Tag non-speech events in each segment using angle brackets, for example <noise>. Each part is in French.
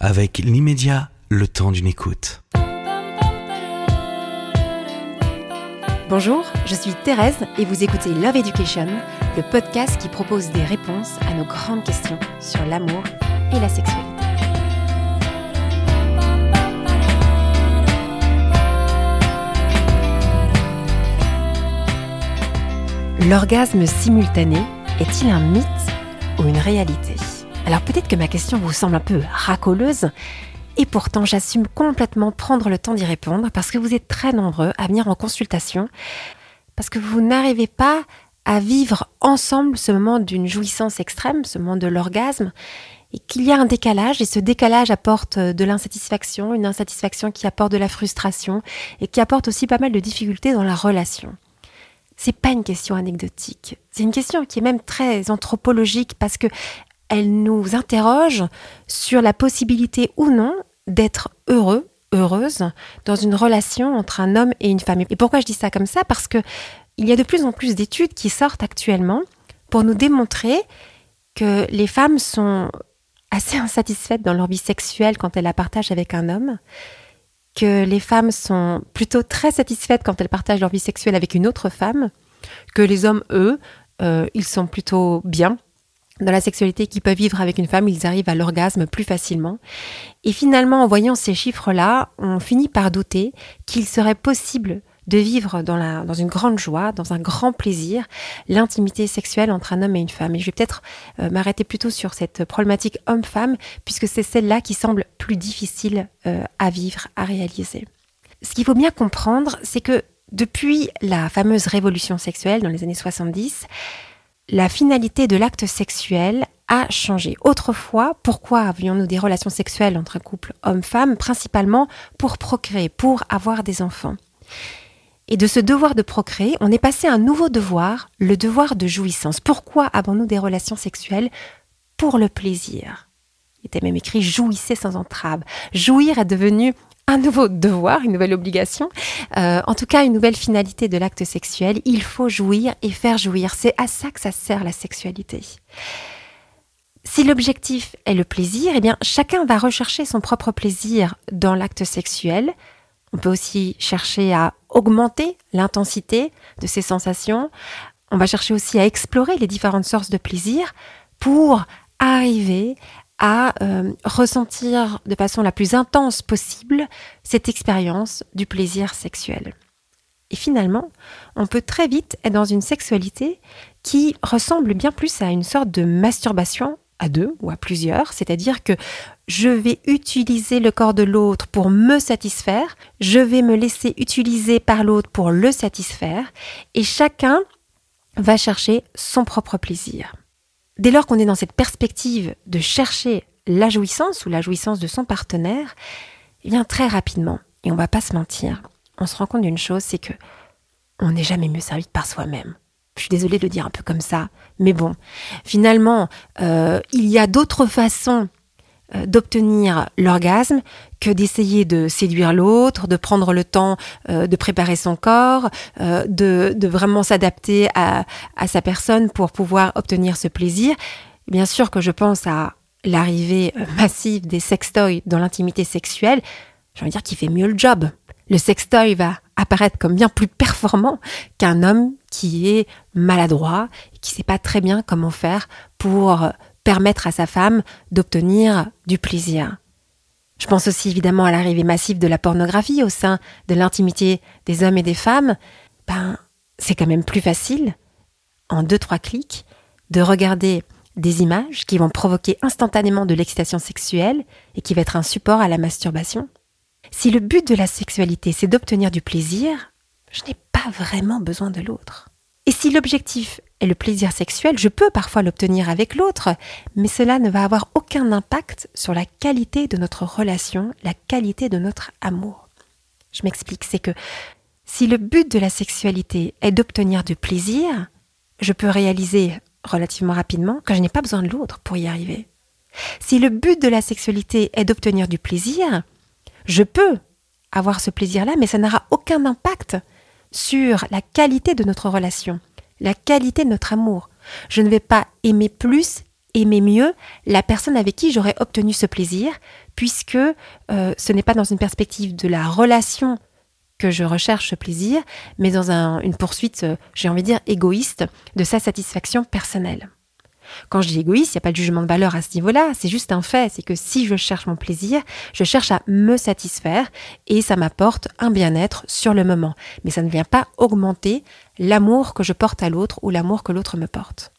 avec l'immédiat, le temps d'une écoute. Bonjour, je suis Thérèse et vous écoutez Love Education, le podcast qui propose des réponses à nos grandes questions sur l'amour et la sexualité. L'orgasme simultané est-il un mythe ou une réalité? Alors peut-être que ma question vous semble un peu racoleuse, et pourtant, j'assume complètement prendre le temps d'y répondre parce que vous êtes très nombreux à venir en consultation, parce que vous n'arrivez pas à vivre ensemble ce moment d'une jouissance extrême, ce moment de l'orgasme, et qu'il y a un décalage, et ce décalage apporte de l'insatisfaction, une insatisfaction qui apporte de la frustration, et qui apporte aussi pas mal de difficultés dans la relation. C'est pas une question anecdotique, c'est une question qui est même très anthropologique parce que elle nous interroge sur la possibilité ou non d'être heureux, heureuse dans une relation entre un homme et une femme. Et pourquoi je dis ça comme ça? Parce que il y a de plus en plus d'études qui sortent actuellement pour nous démontrer que les femmes sont assez insatisfaites dans leur vie sexuelle quand elles la partagent avec un homme, que les femmes sont plutôt très satisfaites quand elles partagent leur vie sexuelle avec une autre femme, que les hommes, eux, euh, ils sont plutôt bien dans la sexualité qui peuvent vivre avec une femme, ils arrivent à l'orgasme plus facilement. Et finalement, en voyant ces chiffres-là, on finit par douter qu'il serait possible de vivre dans, une grande joie, dans un grand plaisir, l'intimité sexuelle entre un homme et une femme. Et je vais peut-être euh, m'arrêter plutôt sur cette problématique homme-femme, puisque c'est celle-là qui semble plus difficile euh, à vivre, à réaliser. Ce qu'il faut bien comprendre, c'est que depuis la fameuse révolution sexuelle dans les années 70, la finalité de l'acte sexuel a changé. Autrefois, pourquoi avions-nous des relations sexuelles entre un couple homme-femme? Principalement pour procréer, pour avoir des enfants. Et de ce devoir de procréer, on est passé à un nouveau devoir, le devoir de jouissance. Pourquoi avons-nous des relations sexuelles Pour le plaisir? Il était même écrit jouissez sans entrave. Jouir est devenu un nouveau devoir, une nouvelle obligation, euh, en tout cas une nouvelle finalité de l'acte sexuel. Il faut jouir et faire jouir. C'est à ça que ça sert la sexualité. Si l'objectif est le plaisir, eh bien chacun va rechercher son propre plaisir dans l'acte sexuel. On peut aussi chercher à augmenter l'intensité de ses sensations. On va chercher aussi à explorer les différentes sources de plaisir pour arriver à euh, ressentir de façon la plus intense possible cette expérience du plaisir sexuel. Et finalement, on peut très vite être dans une sexualité qui ressemble bien plus à une sorte de masturbation à deux ou à plusieurs, c'est-à-dire que je vais utiliser le corps de l'autre pour me satisfaire, je vais me laisser utiliser par l'autre pour le satisfaire, et chacun va chercher son propre plaisir dès lors qu'on est dans cette perspective de chercher la jouissance ou la jouissance de son partenaire, eh très rapidement, et on va pas se mentir, on se rend compte d'une chose, c'est que on n'est jamais mieux servi par soi-même. Je suis désolée de le dire un peu comme ça, mais bon, finalement, euh, il y a d'autres façons d'obtenir l'orgasme que d'essayer de séduire l'autre, de prendre le temps euh, de préparer son corps, euh, de, vraiment s'adapter à, sa personne pour pouvoir obtenir ce plaisir. Bien sûr que je pense à l'arrivée massive des sextoys dans l'intimité sexuelle. J'ai envie de dire qu'il fait mieux le job. Le sextoy va apparaître comme bien plus performant qu'un homme qui est maladroit qui sait pas très bien comment faire pour permettre à sa femme d'obtenir du plaisir. Je pense aussi évidemment à l'arrivée massive de la pornographie au sein de l'intimité des hommes et des femmes. Ben, c'est quand même plus facile, en deux, trois clics, de regarder des images qui vont provoquer instantanément de l'excitation sexuelle et qui va être un support à la masturbation. Si le but de la sexualité c'est d'obtenir du plaisir, je n'ai pas vraiment besoin de l'autre. Et si l'objectif est le plaisir sexuel, je peux parfois l'obtenir avec l'autre, mais cela ne va avoir aucun impact sur la qualité de notre relation, la qualité de notre amour. Je m'explique, c'est que si le but de la sexualité est d'obtenir du plaisir, je peux réaliser relativement rapidement que je n'ai pas besoin de l'autre pour y arriver. Si le but de la sexualité est d'obtenir du plaisir, je peux avoir ce plaisir-là, mais ça n'aura aucun impact sur la qualité de notre relation, la qualité de notre amour. Je ne vais pas aimer plus, aimer mieux la personne avec qui j'aurais obtenu ce plaisir, puisque euh, ce n'est pas dans une perspective de la relation que je recherche ce plaisir, mais dans une poursuite, euh, j'ai envie de dire, égoïste de sa satisfaction personnelle. Quand je dis égoïste, il n'y a pas de jugement de valeur à ce niveau-là, c'est juste un fait, c'est que si je cherche mon plaisir, je cherche à me satisfaire et ça m'apporte un bien-être sur le moment. Mais ça ne vient pas augmenter l'amour que je porte à l'autre ou l'amour que l'autre me porte.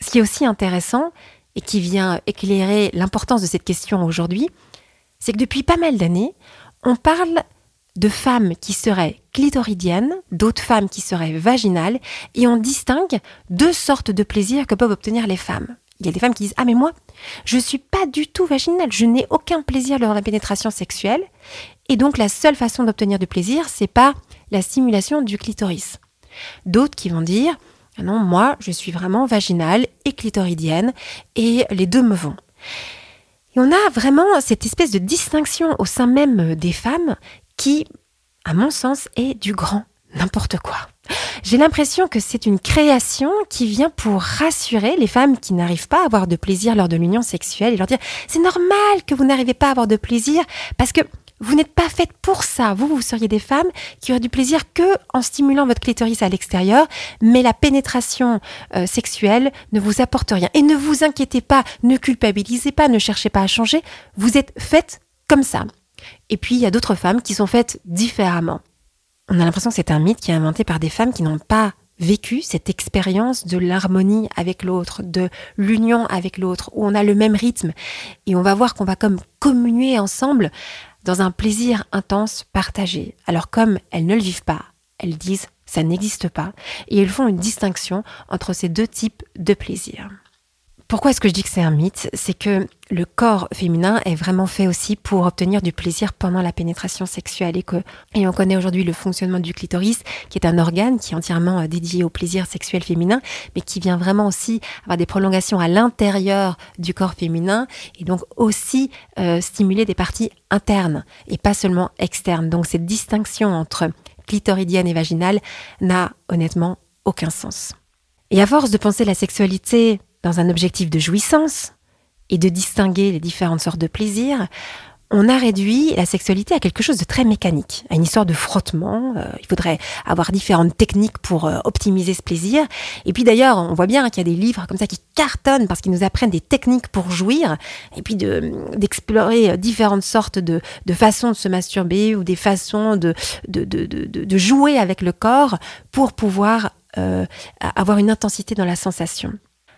Ce qui est aussi intéressant et qui vient éclairer l'importance de cette question aujourd'hui, c'est que depuis pas mal d'années, on parle de femmes qui seraient clitoridiennes, d'autres femmes qui seraient vaginales, et on distingue deux sortes de plaisirs que peuvent obtenir les femmes. Il y a des femmes qui disent Ah, mais moi, je ne suis pas du tout vaginale, je n'ai aucun plaisir lors de la pénétration sexuelle, et donc la seule façon d'obtenir du plaisir, c'est par la stimulation du clitoris. D'autres qui vont dire ah Non, moi, je suis vraiment vaginale et clitoridienne, et les deux me vont. Et on a vraiment cette espèce de distinction au sein même des femmes qui, à mon sens, est du grand n'importe quoi. J'ai l'impression que c'est une création qui vient pour rassurer les femmes qui n'arrivent pas à avoir de plaisir lors de l'union sexuelle et leur dire c'est normal que vous n'arrivez pas à avoir de plaisir parce que vous n'êtes pas faites pour ça. Vous, vous seriez des femmes qui auraient du plaisir que en stimulant votre clitoris à l'extérieur, mais la pénétration euh, sexuelle ne vous apporte rien. Et ne vous inquiétez pas, ne culpabilisez pas, ne cherchez pas à changer. Vous êtes faites comme ça. Et puis, il y a d'autres femmes qui sont faites différemment. On a l'impression que c'est un mythe qui est inventé par des femmes qui n'ont pas vécu cette expérience de l'harmonie avec l'autre, de l'union avec l'autre, où on a le même rythme. Et on va voir qu'on va comme communier ensemble dans un plaisir intense partagé. Alors comme elles ne le vivent pas, elles disent ça n'existe pas. Et elles font une distinction entre ces deux types de plaisir. Pourquoi est-ce que je dis que c'est un mythe? C'est que le corps féminin est vraiment fait aussi pour obtenir du plaisir pendant la pénétration sexuelle et que et on connaît aujourd'hui le fonctionnement du clitoris qui est un organe qui est entièrement euh, dédié au plaisir sexuel féminin mais qui vient vraiment aussi avoir des prolongations à l'intérieur du corps féminin et donc aussi euh, stimuler des parties internes et pas seulement externes. Donc cette distinction entre clitoridienne et vaginale n'a honnêtement aucun sens. Et à force de penser la sexualité dans un objectif de jouissance et de distinguer les différentes sortes de plaisirs, on a réduit la sexualité à quelque chose de très mécanique, à une histoire de frottement. Euh, il faudrait avoir différentes techniques pour euh, optimiser ce plaisir. Et puis d'ailleurs, on voit bien qu'il y a des livres comme ça qui cartonnent parce qu'ils nous apprennent des techniques pour jouir, et puis d'explorer différentes sortes de, façons de se masturber ou des façons de, jouer avec le corps pour pouvoir euh, avoir une intensité dans la sensation.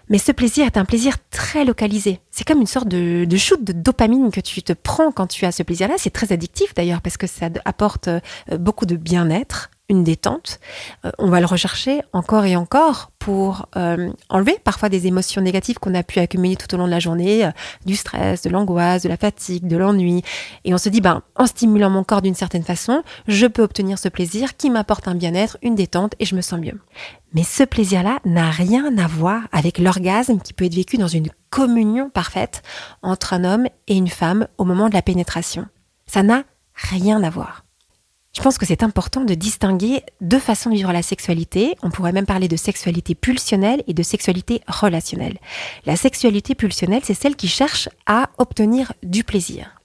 Mais ce plaisir est un plaisir très localisé. C'est comme une sorte de, de, shoot de dopamine que tu te prends quand tu as ce plaisir-là. C'est très addictif d'ailleurs parce que ça apporte euh, beaucoup de bien-être, une détente. Euh, on va le rechercher encore et encore pour euh, enlever parfois des émotions négatives qu'on a pu accumuler tout au long de la journée, euh, du stress, de l'angoisse, de la fatigue, de l'ennui. Et on se dit, ben, en stimulant mon corps d'une certaine façon, je peux obtenir ce plaisir qui m'apporte un bien-être, une détente et je me sens mieux. Mais ce plaisir-là n'a rien à voir avec l'orgasme qui peut être vécu dans une communion parfaite entre un homme et une femme au moment de la pénétration. Ça n'a rien à voir. Je pense que c'est important de distinguer deux façons de vivre la sexualité. On pourrait même parler de sexualité pulsionnelle et de sexualité relationnelle. La sexualité pulsionnelle, c'est celle qui cherche à obtenir du plaisir.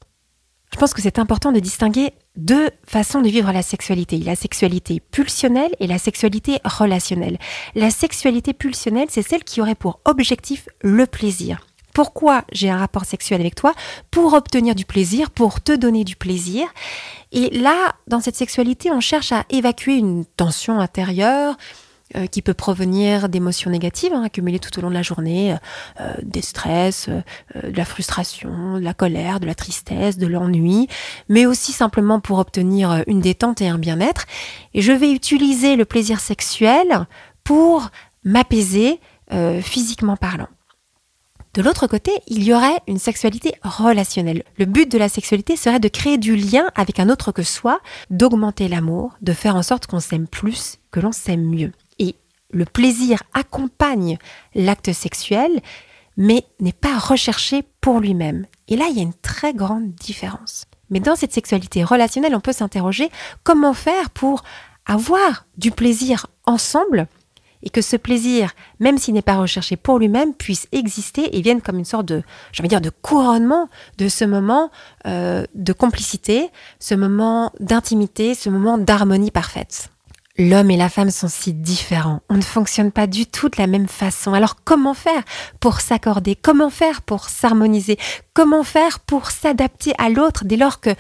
Je pense que c'est important de distinguer deux façons de vivre la sexualité. La sexualité pulsionnelle et la sexualité relationnelle. La sexualité pulsionnelle, c'est celle qui aurait pour objectif le plaisir. Pourquoi j'ai un rapport sexuel avec toi Pour obtenir du plaisir, pour te donner du plaisir. Et là, dans cette sexualité, on cherche à évacuer une tension intérieure euh, qui peut provenir d'émotions négatives hein, accumulées tout au long de la journée, euh, des stress, euh, de la frustration, de la colère, de la tristesse, de l'ennui, mais aussi simplement pour obtenir une détente et un bien-être. Et je vais utiliser le plaisir sexuel pour m'apaiser physiquement parlant. De l'autre côté, il y aurait une sexualité relationnelle. Le but de la sexualité serait de créer du lien avec un autre que soi, d'augmenter l'amour, de faire en sorte qu'on s'aime plus, que l'on s'aime mieux. Et le plaisir accompagne l'acte sexuel, mais n'est pas recherché pour lui-même. Et là, il y a une très grande différence. Mais dans cette sexualité relationnelle, on peut s'interroger comment faire pour avoir du plaisir ensemble et que ce plaisir, même s'il n'est pas recherché pour lui-même, puisse exister et vienne comme une sorte de, j'ai dire, de couronnement de ce moment euh, de complicité, ce moment d'intimité, ce moment d'harmonie parfaite. L'homme et la femme sont si différents. On ne fonctionne pas du tout de la même façon. Alors comment faire pour s'accorder? Comment faire pour s'harmoniser? Comment faire pour s'adapter à l'autre dès lors que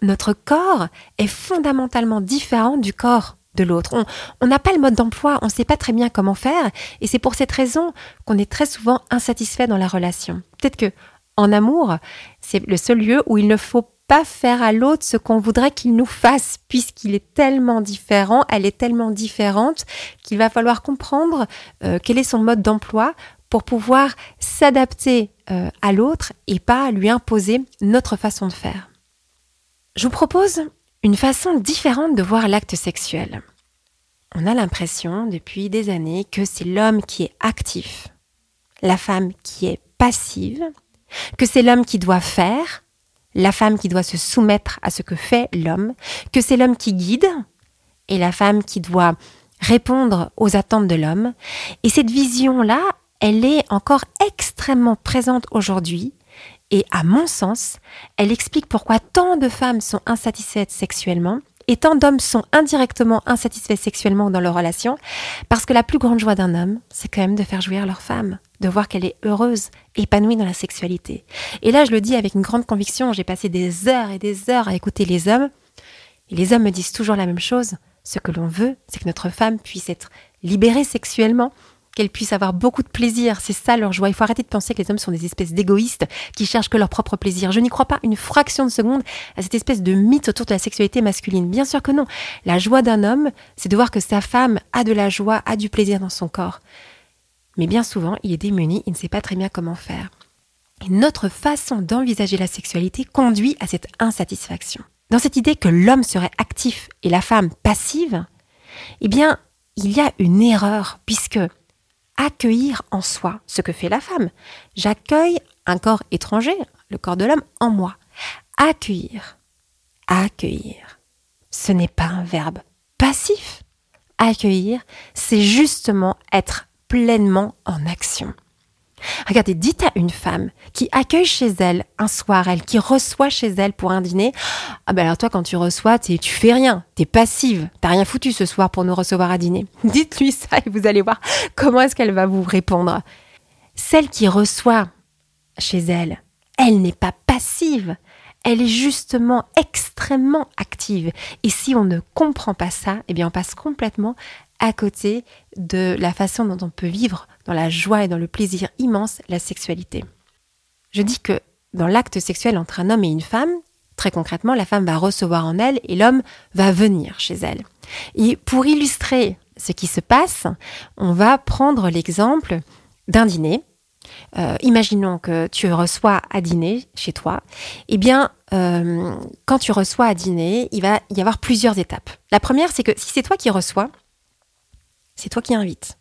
notre corps est fondamentalement différent du corps de l'autre. On n'a pas le mode d'emploi, on ne sait pas très bien comment faire, et c'est pour cette raison qu'on est très souvent insatisfait dans la relation. Peut-être que en amour, c'est le seul lieu où il ne faut pas faire à l'autre ce qu'on voudrait qu'il nous fasse, puisqu'il est tellement différent, elle est tellement différente, qu'il va falloir comprendre euh, quel est son mode d'emploi pour pouvoir s'adapter euh, à l'autre et pas lui imposer notre façon de faire. Je vous propose une façon différente de voir l'acte sexuel. On a l'impression depuis des années que c'est l'homme qui est actif, la femme qui est passive, que c'est l'homme qui doit faire, la femme qui doit se soumettre à ce que fait l'homme, que c'est l'homme qui guide et la femme qui doit répondre aux attentes de l'homme. Et cette vision-là, elle est encore extrêmement présente aujourd'hui et à mon sens, elle explique pourquoi tant de femmes sont insatisfaites sexuellement et tant d'hommes sont indirectement insatisfaits sexuellement dans leur relation, parce que la plus grande joie d'un homme, c'est quand même de faire jouir leur femme, de voir qu'elle est heureuse, épanouie dans la sexualité. Et là, je le dis avec une grande conviction, j'ai passé des heures et des heures à écouter les hommes, et les hommes me disent toujours la même chose. Ce que l'on veut, c'est que notre femme puisse être libérée sexuellement, qu'elles puissent avoir beaucoup de plaisir. C'est ça leur joie. Il faut arrêter de penser que les hommes sont des espèces d'égoïstes qui cherchent que leur propre plaisir. Je n'y crois pas une fraction de seconde à cette espèce de mythe autour de la sexualité masculine. Bien sûr que non. La joie d'un homme, c'est de voir que sa femme a de la joie, a du plaisir dans son corps. Mais bien souvent, il est démuni, il ne sait pas très bien comment faire. Notre façon d'envisager la sexualité conduit à cette insatisfaction. Dans cette idée que l'homme serait actif et la femme passive, eh bien, il y a une erreur, puisque accueillir en soi ce que fait la femme. J'accueille un corps étranger, le corps de l'homme, en moi. Accueillir. Accueillir. Ce n'est pas un verbe passif. Accueillir, c'est justement être pleinement en action. Regardez, dites à une femme qui accueille chez elle un soir, elle qui reçoit chez elle pour un dîner, ah ben alors toi quand tu reçois, tu fais rien, t'es passive, t'as rien foutu ce soir pour nous recevoir à dîner. <laughs> Dites-lui ça et vous allez voir comment est-ce qu'elle va vous répondre. Celle qui reçoit chez elle, elle n'est pas passive, elle est justement extrêmement active. Et si on ne comprend pas ça, eh bien on passe complètement à côté de la façon dont on peut vivre dans la joie et dans le plaisir immense la sexualité. Je dis que dans l'acte sexuel entre un homme et une femme, très concrètement, la femme va recevoir en elle et l'homme va venir chez elle. Et pour illustrer ce qui se passe, on va prendre l'exemple d'un dîner. Euh, imaginons que tu reçois à dîner chez toi. Eh bien, euh, quand tu reçois à dîner, il va y avoir plusieurs étapes. La première, c'est que si c'est toi qui reçois, c'est toi qui invites.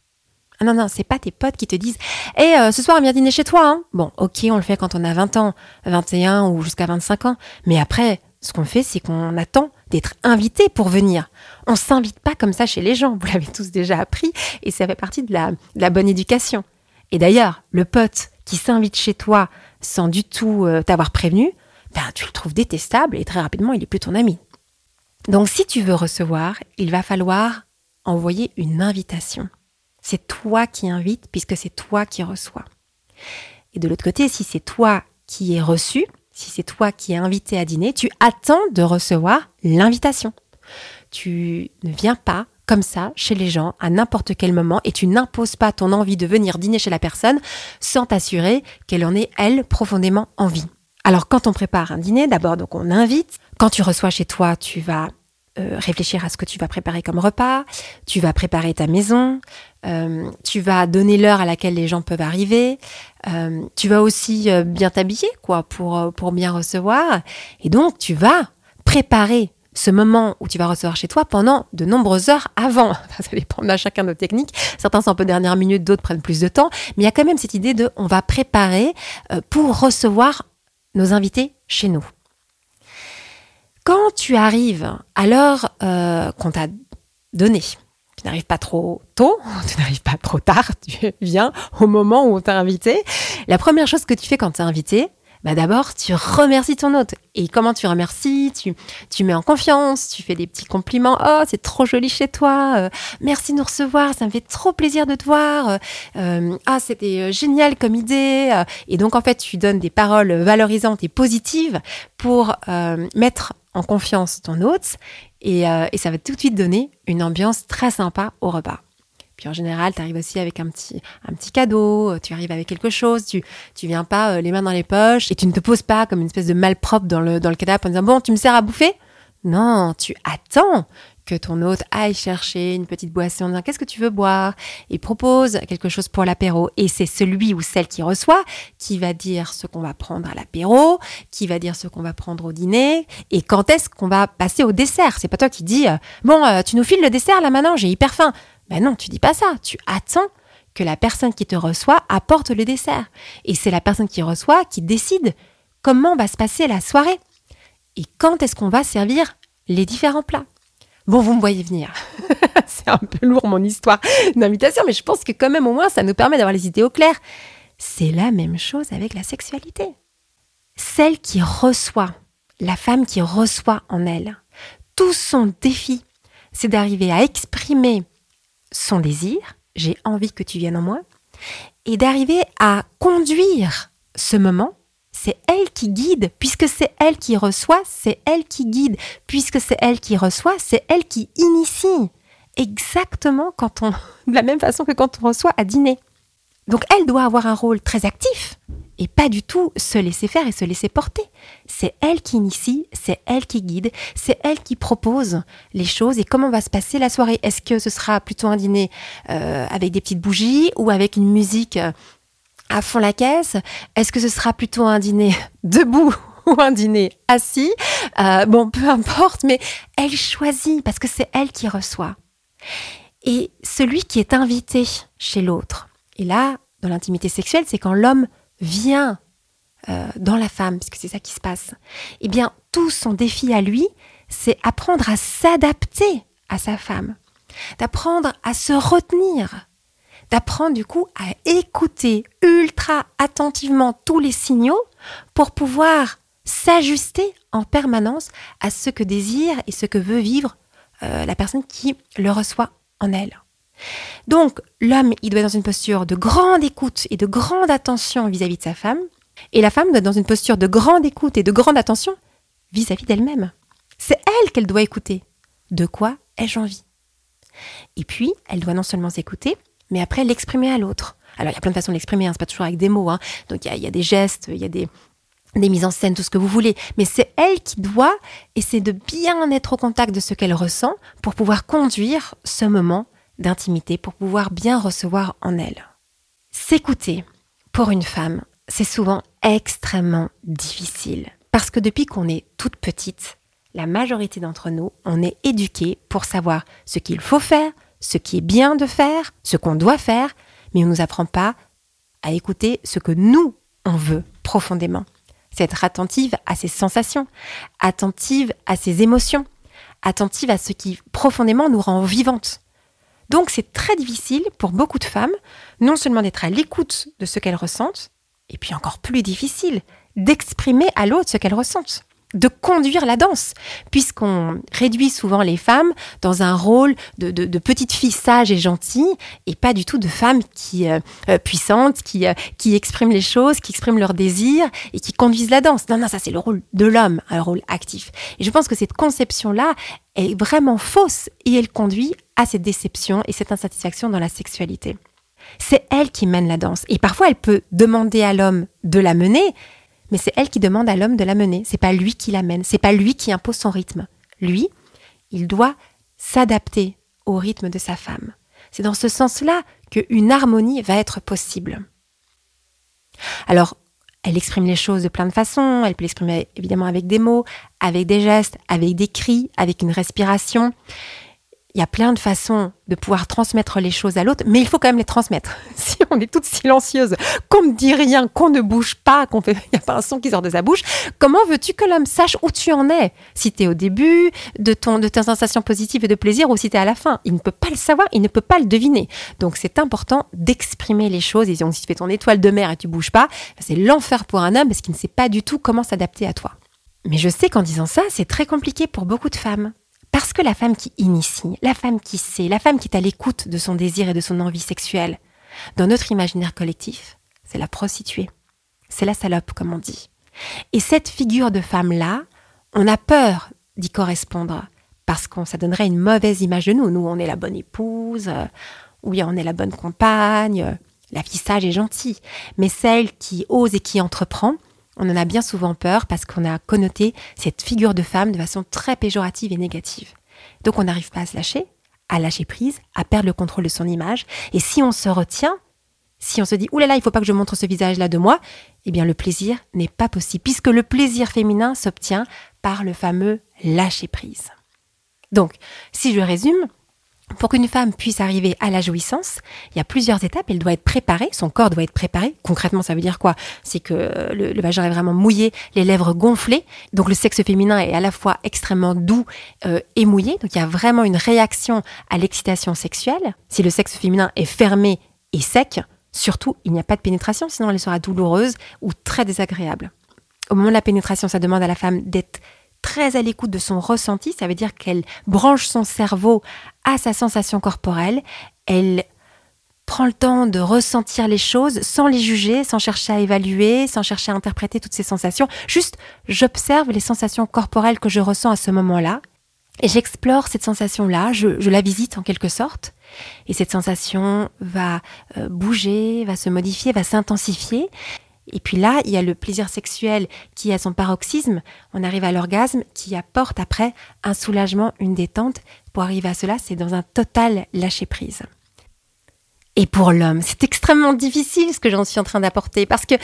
Ah non, non, c'est pas tes potes qui te disent Eh, euh, ce soir, on vient dîner chez toi. Hein. Bon, ok, on le fait quand on a 20 ans, 21 ou jusqu'à 25 ans. Mais après, ce qu'on fait, c'est qu'on attend d'être invité pour venir. On s'invite pas comme ça chez les gens. Vous l'avez tous déjà appris et ça fait partie de la, la bonne éducation. Et d'ailleurs, le pote qui s'invite chez toi sans du tout euh, t'avoir prévenu, ben, tu le trouves détestable et très rapidement, il est plus ton ami. Donc, si tu veux recevoir, il va falloir envoyer une invitation. C'est toi qui invites puisque c'est toi qui reçois. Et de l'autre côté, si c'est toi qui es reçu, si c'est toi qui es invité à dîner, tu attends de recevoir l'invitation. Tu ne viens pas comme ça chez les gens à n'importe quel moment et tu n'imposes pas ton envie de venir dîner chez la personne sans t'assurer qu'elle en ait, elle, profondément envie. Alors quand on prépare un dîner, d'abord donc on invite. Quand tu reçois chez toi, tu vas euh, réfléchir à ce que tu vas préparer comme repas, tu vas préparer ta maison, euh, tu vas donner l'heure à laquelle les gens peuvent arriver, euh, tu vas aussi bien t'habiller quoi pour pour bien recevoir et donc tu vas préparer ce moment où tu vas recevoir chez toi pendant de nombreuses heures avant. <laughs> ça dépend de chacun de nos techniques. Certains sont un peu dernière minute, d'autres prennent plus de temps. Mais il y a quand même cette idée de on va préparer pour recevoir nos invités chez nous. Quand tu arrives à l'heure euh, qu'on t'a donnée, Tu n'arrives pas trop tôt, <laughs> tu n'arrives pas trop tard, <laughs> tu viens au moment où on t'a invité. La première chose que tu fais quand tu es invité, bah d'abord, tu remercies ton hôte. Et comment tu remercies? Tu, tu mets en confiance, tu fais des petits compliments. Oh, c'est trop joli chez toi. Euh, merci de nous recevoir. Ça me fait trop plaisir de te voir. Euh, ah, c'était euh, génial comme idée. Et donc, en fait, tu donnes des paroles valorisantes et positives pour mettre en confiance ton hôte. Et, et ça va tout de suite donner une ambiance très sympa au repas. Puis en général, tu arrives aussi avec un petit, un petit cadeau, euh, tu arrives avec quelque chose, tu, tu viens pas euh, les mains dans les poches et tu ne te poses pas comme une espèce de malpropre dans le, dans le canapé en disant bon, tu me sers à bouffer? Non, tu attends que ton hôte aille chercher une petite boisson en disant qu'est-ce que tu veux boire? Et propose quelque chose pour l'apéro. Et c'est celui ou celle qui reçoit qui va dire ce qu'on va prendre à l'apéro, qui va dire ce qu'on va prendre au dîner et quand est-ce qu'on va passer au dessert? C'est pas toi qui dis bon, euh, tu nous files le dessert là maintenant, j'ai hyper faim. Ben non, tu dis pas ça. Tu attends que la personne qui te reçoit apporte le dessert. Et c'est la personne qui reçoit qui décide comment va se passer la soirée et quand est-ce qu'on va servir les différents plats? Bon, vous me voyez venir. <laughs> c'est un peu lourd mon histoire d'invitation, mais je pense que quand même au moins ça nous permet d'avoir les idées au clair. C'est la même chose avec la sexualité. Celle qui reçoit, la femme qui reçoit en elle, tout son défi, c'est d'arriver à exprimer son désir, j'ai envie que tu viennes en moi, et d'arriver à conduire ce moment. C'est elle qui guide, puisque c'est elle qui reçoit, c'est elle qui guide, puisque c'est elle qui reçoit, c'est elle qui initie. Exactement quand on, <laughs> de la même façon que quand on reçoit à dîner. Donc elle doit avoir un rôle très actif et pas du tout se laisser faire et se laisser porter. C'est elle qui initie, c'est elle qui guide, c'est elle qui propose les choses et comment va se passer la soirée. Est-ce que ce sera plutôt un dîner euh, avec des petites bougies ou avec une musique euh, à fond la caisse Est-ce que ce sera plutôt un dîner <laughs> debout ou un dîner assis euh, Bon, peu importe, mais elle choisit parce que c'est elle qui reçoit. Et celui qui est invité chez l'autre, et là, dans l'intimité sexuelle, c'est quand l'homme vient euh, dans la femme, puisque c'est ça qui se passe, eh bien, tout son défi à lui, c'est apprendre à s'adapter à sa femme, d'apprendre à se retenir, d'apprendre du coup à écouter ultra attentivement tous les signaux pour pouvoir s'ajuster en permanence à ce que désire et ce que veut vivre euh, la personne qui le reçoit en elle. Donc, l'homme, il doit être dans une posture de grande écoute et de grande attention vis-à-vis de sa femme, et la femme doit être dans une posture de grande écoute et de grande attention vis-à-vis d'elle-même. C'est elle qu'elle doit écouter. De quoi ai-je envie? Et puis, elle doit non seulement s'écouter, mais après l'exprimer à l'autre. Alors, il y a plein de façons de l'exprimer, hein, c'est pas toujours avec des mots. Hein. Donc, il y, a, des gestes, il y a des, des mises en scène, tout ce que vous voulez. Mais c'est elle qui doit essayer de bien être au contact de ce qu'elle ressent pour pouvoir conduire ce moment d'intimité pour pouvoir bien recevoir en elle. S'écouter, pour une femme, c'est souvent extrêmement difficile. Parce que depuis qu'on est toute petite, la majorité d'entre nous, on est éduqués pour savoir ce qu'il faut faire, ce qui est bien de faire, ce qu'on doit faire, mais on ne nous apprend pas à écouter ce que nous, on veut profondément. C'est être attentive à ses sensations, attentive à ses émotions, attentive à ce qui profondément nous rend vivantes. Donc c'est très difficile pour beaucoup de femmes, non seulement d'être à l'écoute de ce qu'elles ressentent, et puis encore plus difficile d'exprimer à l'autre ce qu'elles ressentent de conduire la danse, puisqu'on réduit souvent les femmes dans un rôle de, de, de petite fille sage et gentille, et pas du tout de femmes qui euh, euh, puissantes, qui, euh, qui expriment les choses, qui expriment leurs désirs et qui conduisent la danse. Non, non, ça c'est le rôle de l'homme, un rôle actif. Et je pense que cette conception-là est vraiment fausse et elle conduit à cette déception et cette insatisfaction dans la sexualité. C'est elle qui mène la danse. Et parfois, elle peut demander à l'homme de la mener, mais c'est elle qui demande à l'homme de la mener. C'est pas lui qui l'amène. C'est pas lui qui impose son rythme. Lui, il doit s'adapter au rythme de sa femme. C'est dans ce sens-là qu'une harmonie va être possible. Alors, elle exprime les choses de plein de façons. Elle peut l'exprimer évidemment avec des mots, avec des gestes, avec des cris, avec une respiration. Il y a plein de façons de pouvoir transmettre les choses à l'autre, mais il faut quand même les transmettre. <laughs> Si on est toute silencieuse, qu'on ne dit rien, qu'on ne bouge pas, qu'on fait, il n'y a pas un son qui sort de sa bouche, comment veux-tu que l'homme sache où tu en es? Si tu es au début de, ton, de tes sensations positives et de plaisir ou si tu es à la fin. Il ne peut pas le savoir, il ne peut pas le deviner. Donc c'est important d'exprimer les choses. Et si tu fais ton étoile de mer et tu bouges pas, c'est l'enfer pour un homme parce qu'il ne sait pas du tout comment s'adapter à toi. Mais je sais qu'en disant ça, c'est très compliqué pour beaucoup de femmes. Parce que la femme qui initie, la femme qui sait, la femme qui est à l'écoute de son désir et de son envie sexuelle, dans notre imaginaire collectif, c'est la prostituée. C'est la salope, comme on dit. Et cette figure de femme-là, on a peur d'y correspondre parce que ça donnerait une mauvaise image de nous. Nous, on est la bonne épouse, euh, oui, on est la bonne compagne, euh, la fille sage et gentille. Mais celle qui ose et qui entreprend, on en a bien souvent peur parce qu'on a connoté cette figure de femme de façon très péjorative et négative. Donc on n'arrive pas à se lâcher, à lâcher prise, à perdre le contrôle de son image. Et si on se retient, si on se dit oulala, là là, il faut pas que je montre ce visage-là de moi, eh bien le plaisir n'est pas possible, puisque le plaisir féminin s'obtient par le fameux lâcher prise. Donc, si je résume, pour qu'une femme puisse arriver à la jouissance, il y a plusieurs étapes. Elle doit être préparée, son corps doit être préparé. Concrètement, ça veut dire quoi? C'est que euh, le, vagin est vraiment mouillé, les lèvres gonflées. Donc le sexe féminin est à la fois extrêmement doux euh, et mouillé. Donc il y a vraiment une réaction à l'excitation sexuelle. Si le sexe féminin est fermé et sec, surtout, il n'y a pas de pénétration, sinon elle sera douloureuse ou très désagréable. Au moment de la pénétration, ça demande à la femme d'être très à l'écoute de son ressenti, ça veut dire qu'elle branche son cerveau à sa sensation corporelle, elle prend le temps de ressentir les choses sans les juger, sans chercher à évaluer, sans chercher à interpréter toutes ces sensations. Juste, j'observe les sensations corporelles que je ressens à ce moment-là et j'explore cette sensation-là, je, la visite en quelque sorte. Et cette sensation va euh, bouger, va se modifier, va s'intensifier. Et puis là, il y a le plaisir sexuel qui a son paroxysme. On arrive à l'orgasme qui apporte après un soulagement, une détente. Pour arriver à cela, c'est dans un total lâcher prise. Et pour l'homme, c'est extrêmement difficile ce que j'en suis en train d'apporter parce que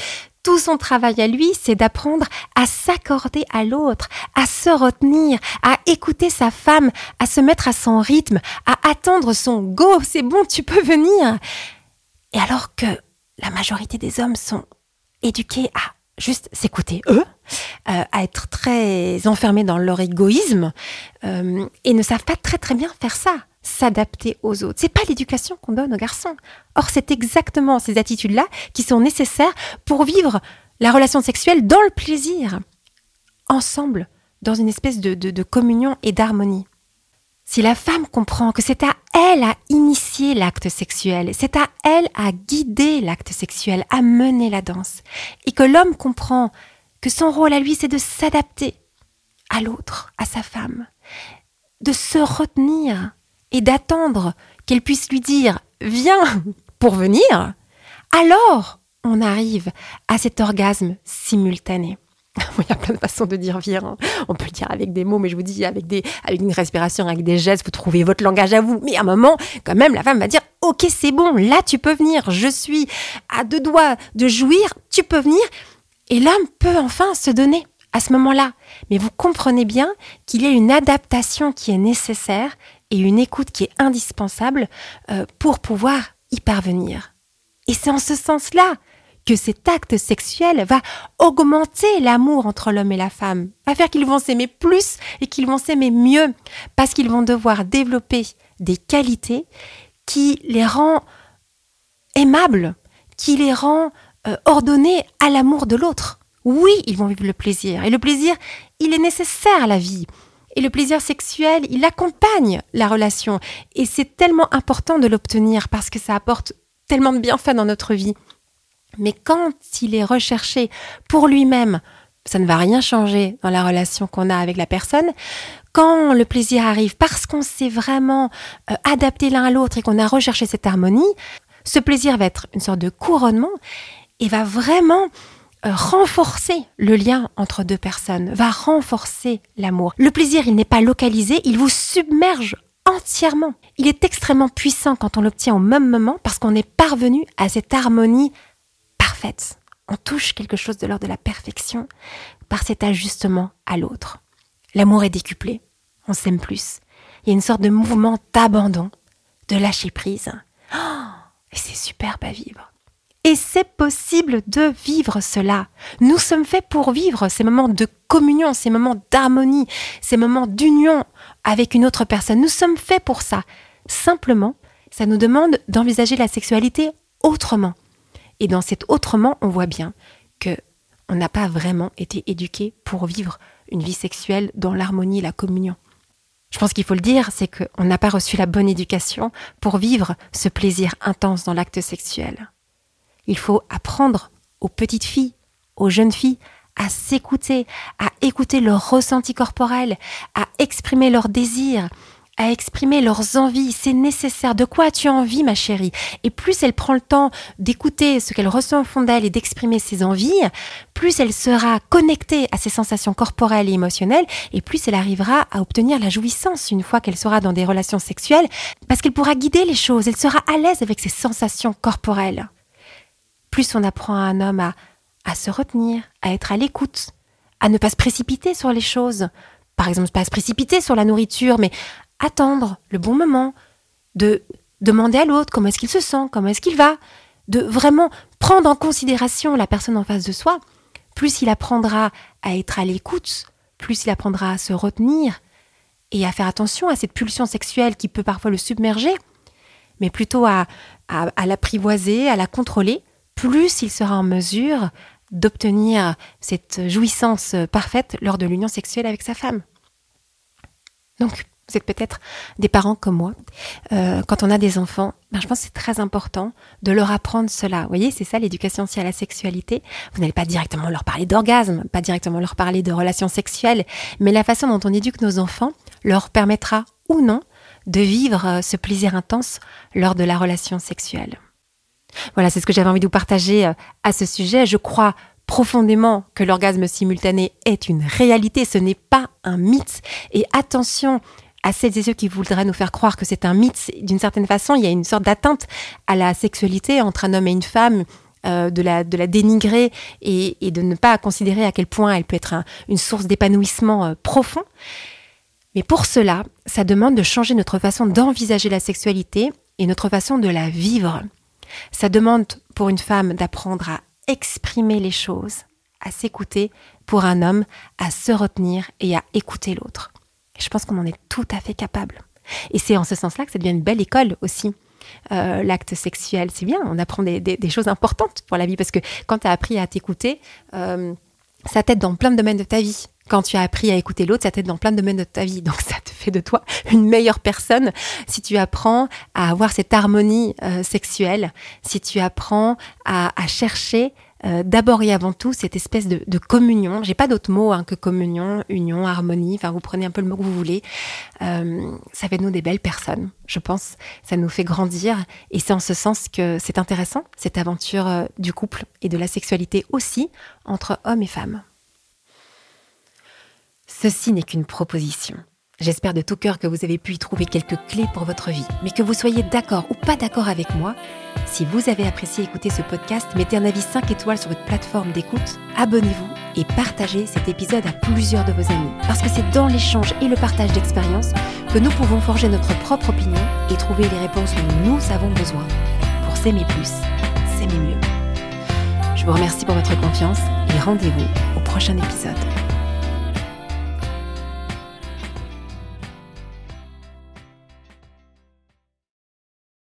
tout son travail à lui, c'est d'apprendre à s'accorder à l'autre, à se retenir, à écouter sa femme, à se mettre à son rythme, à attendre son go, c'est bon, tu peux venir. Et alors que la majorité des hommes sont éduqués à juste s'écouter eux, euh, à être très enfermés dans leur égoïsme euh, et ne savent pas très très bien faire ça, s'adapter aux autres. C'est pas l'éducation qu'on donne aux garçons. Or, c'est exactement ces attitudes-là qui sont nécessaires pour vivre la relation sexuelle dans le plaisir, ensemble, dans une espèce de communion et d'harmonie. Si la femme comprend que c'est à elle à initier l'acte sexuel, c'est à elle à guider l'acte sexuel, à mener la danse, et que l'homme comprend que son rôle à lui, c'est de s'adapter à l'autre, à sa femme, de se retenir et d'attendre qu'elle puisse lui dire viens pour venir, alors on arrive à cet orgasme simultané. <laughs> Il y a plein de façons de dire viens. Hein. On peut le dire avec des mots, mais je vous dis avec des, avec une respiration, avec des gestes, vous trouvez votre langage à vous. Mais à un moment, quand même, la femme va dire, ok, c'est bon, là tu peux venir. Je suis à deux doigts de jouir, tu peux venir. Et l'homme peut enfin se donner à ce moment-là. Mais vous comprenez bien qu'il y a une adaptation qui est nécessaire et une écoute qui est indispensable euh, pour pouvoir y parvenir. Et c'est en ce sens-là que cet acte sexuel va augmenter l'amour entre l'homme et la femme, va faire qu'ils vont s'aimer plus et qu'ils vont s'aimer mieux, parce qu'ils vont devoir développer des qualités qui les rend aimables, qui les rend euh, ordonnés à l'amour de l'autre. Oui, ils vont vivre le plaisir. Et le plaisir, il est nécessaire à la vie. Et le plaisir sexuel, il accompagne la relation. Et c'est tellement important de l'obtenir parce que ça apporte tellement de bienfaits dans notre vie. Mais quand il est recherché pour lui-même, ça ne va rien changer dans la relation qu'on a avec la personne. Quand le plaisir arrive parce qu'on s'est vraiment euh, adapté l'un à l'autre et qu'on a recherché cette harmonie, ce plaisir va être une sorte de couronnement et va vraiment euh, renforcer le lien entre deux personnes, va renforcer l'amour. Le plaisir, il n'est pas localisé, il vous submerge entièrement. Il est extrêmement puissant quand on l'obtient au même moment parce qu'on est parvenu à cette harmonie fait, On touche quelque chose de l'ordre de la perfection par cet ajustement à l'autre. L'amour est décuplé, on s'aime plus. Il y a une sorte de mouvement d'abandon, de lâcher prise. Oh, et c'est superbe à vivre. Et c'est possible de vivre cela. Nous sommes faits pour vivre ces moments de communion, ces moments d'harmonie, ces moments d'union avec une autre personne. Nous sommes faits pour ça. Simplement, ça nous demande d'envisager la sexualité autrement. Et dans cet autrement, on voit bien que on n'a pas vraiment été éduqué pour vivre une vie sexuelle dans l'harmonie, la communion. Je pense qu'il faut le dire, c'est qu'on n'a pas reçu la bonne éducation pour vivre ce plaisir intense dans l'acte sexuel. Il faut apprendre aux petites filles, aux jeunes filles, à s'écouter, à écouter leurs ressentis corporels, à exprimer leurs désirs, à exprimer leurs envies. C'est nécessaire. De quoi as-tu envie, ma chérie? Et plus elle prend le temps d'écouter ce qu'elle ressent au fond d'elle et d'exprimer ses envies, plus elle sera connectée à ses sensations corporelles et émotionnelles, et plus elle arrivera à obtenir la jouissance une fois qu'elle sera dans des relations sexuelles, parce qu'elle pourra guider les choses, elle sera à l'aise avec ses sensations corporelles plus on apprend à un homme à, à se retenir, à être à l'écoute, à ne pas se précipiter sur les choses. Par exemple, pas se précipiter sur la nourriture, mais attendre le bon moment, de demander à l'autre comment est-ce qu'il se sent, comment est-ce qu'il va, de vraiment prendre en considération la personne en face de soi. Plus il apprendra à être à l'écoute, plus il apprendra à se retenir et à faire attention à cette pulsion sexuelle qui peut parfois le submerger, mais plutôt à, à, l'apprivoiser, à la contrôler, plus il sera en mesure d'obtenir cette jouissance parfaite lors de l'union sexuelle avec sa femme. Donc, vous êtes peut-être des parents comme moi. Euh, quand on a des enfants, ben, je pense que c'est très important de leur apprendre cela. Vous voyez, c'est ça l'éducation aussi à la sexualité. Vous n'allez pas directement leur parler d'orgasme, pas directement leur parler de relations sexuelles, mais la façon dont on éduque nos enfants leur permettra ou non de vivre ce plaisir intense lors de la relation sexuelle. Voilà, c'est ce que j'avais envie de vous partager euh, à ce sujet. Je crois profondément que l'orgasme simultané est une réalité, ce n'est pas un mythe. Et attention à celles et ceux qui voudraient nous faire croire que c'est un mythe. D'une certaine façon, il y a une sorte d'atteinte à la sexualité entre un homme et une femme. Euh, de, la, dénigrer et, de ne pas considérer à quel point elle peut être une source d'épanouissement euh, profond. Mais pour cela, ça demande de changer notre façon d'envisager la sexualité et notre façon de la vivre. Ça demande pour une femme d'apprendre à exprimer les choses, à s'écouter, pour un homme à se retenir et à écouter l'autre. Je pense qu'on en est tout à fait capable. Et c'est en ce sens-là que ça devient une belle école aussi. Euh, l'acte sexuel, c'est bien, on apprend des, choses importantes pour la vie, parce que quand tu as appris à t'écouter, euh, ça t'aide dans plein de domaines de ta vie. Quand tu as appris à écouter l'autre, ça t'aide dans plein de domaines de ta vie. Donc ça te fait de toi une meilleure personne si tu apprends à avoir cette harmonie euh, sexuelle, si tu apprends à, chercher euh, d'abord et avant tout cette espèce de, communion. J'ai pas d'autre mot hein, que communion, union, harmonie. Enfin, vous prenez un peu le mot que vous voulez. Euh, ça fait de nous des belles personnes, je pense. Ça nous fait grandir et c'est en ce sens que c'est intéressant cette aventure du couple et de la sexualité aussi entre hommes et femmes. Ceci n'est qu'une proposition. J'espère de tout cœur que vous avez pu y trouver quelques clés pour votre vie, mais que vous soyez d'accord ou pas d'accord avec moi. Si vous avez apprécié écouter ce podcast, mettez un avis 5 étoiles sur votre plateforme d'écoute, abonnez-vous et partagez cet épisode à plusieurs de vos amis. Parce que c'est dans l'échange et le partage d'expériences que nous pouvons forger notre propre opinion et trouver les réponses dont nous avons besoin pour s'aimer plus, s'aimer mieux. Je vous remercie pour votre confiance et rendez-vous au prochain épisode.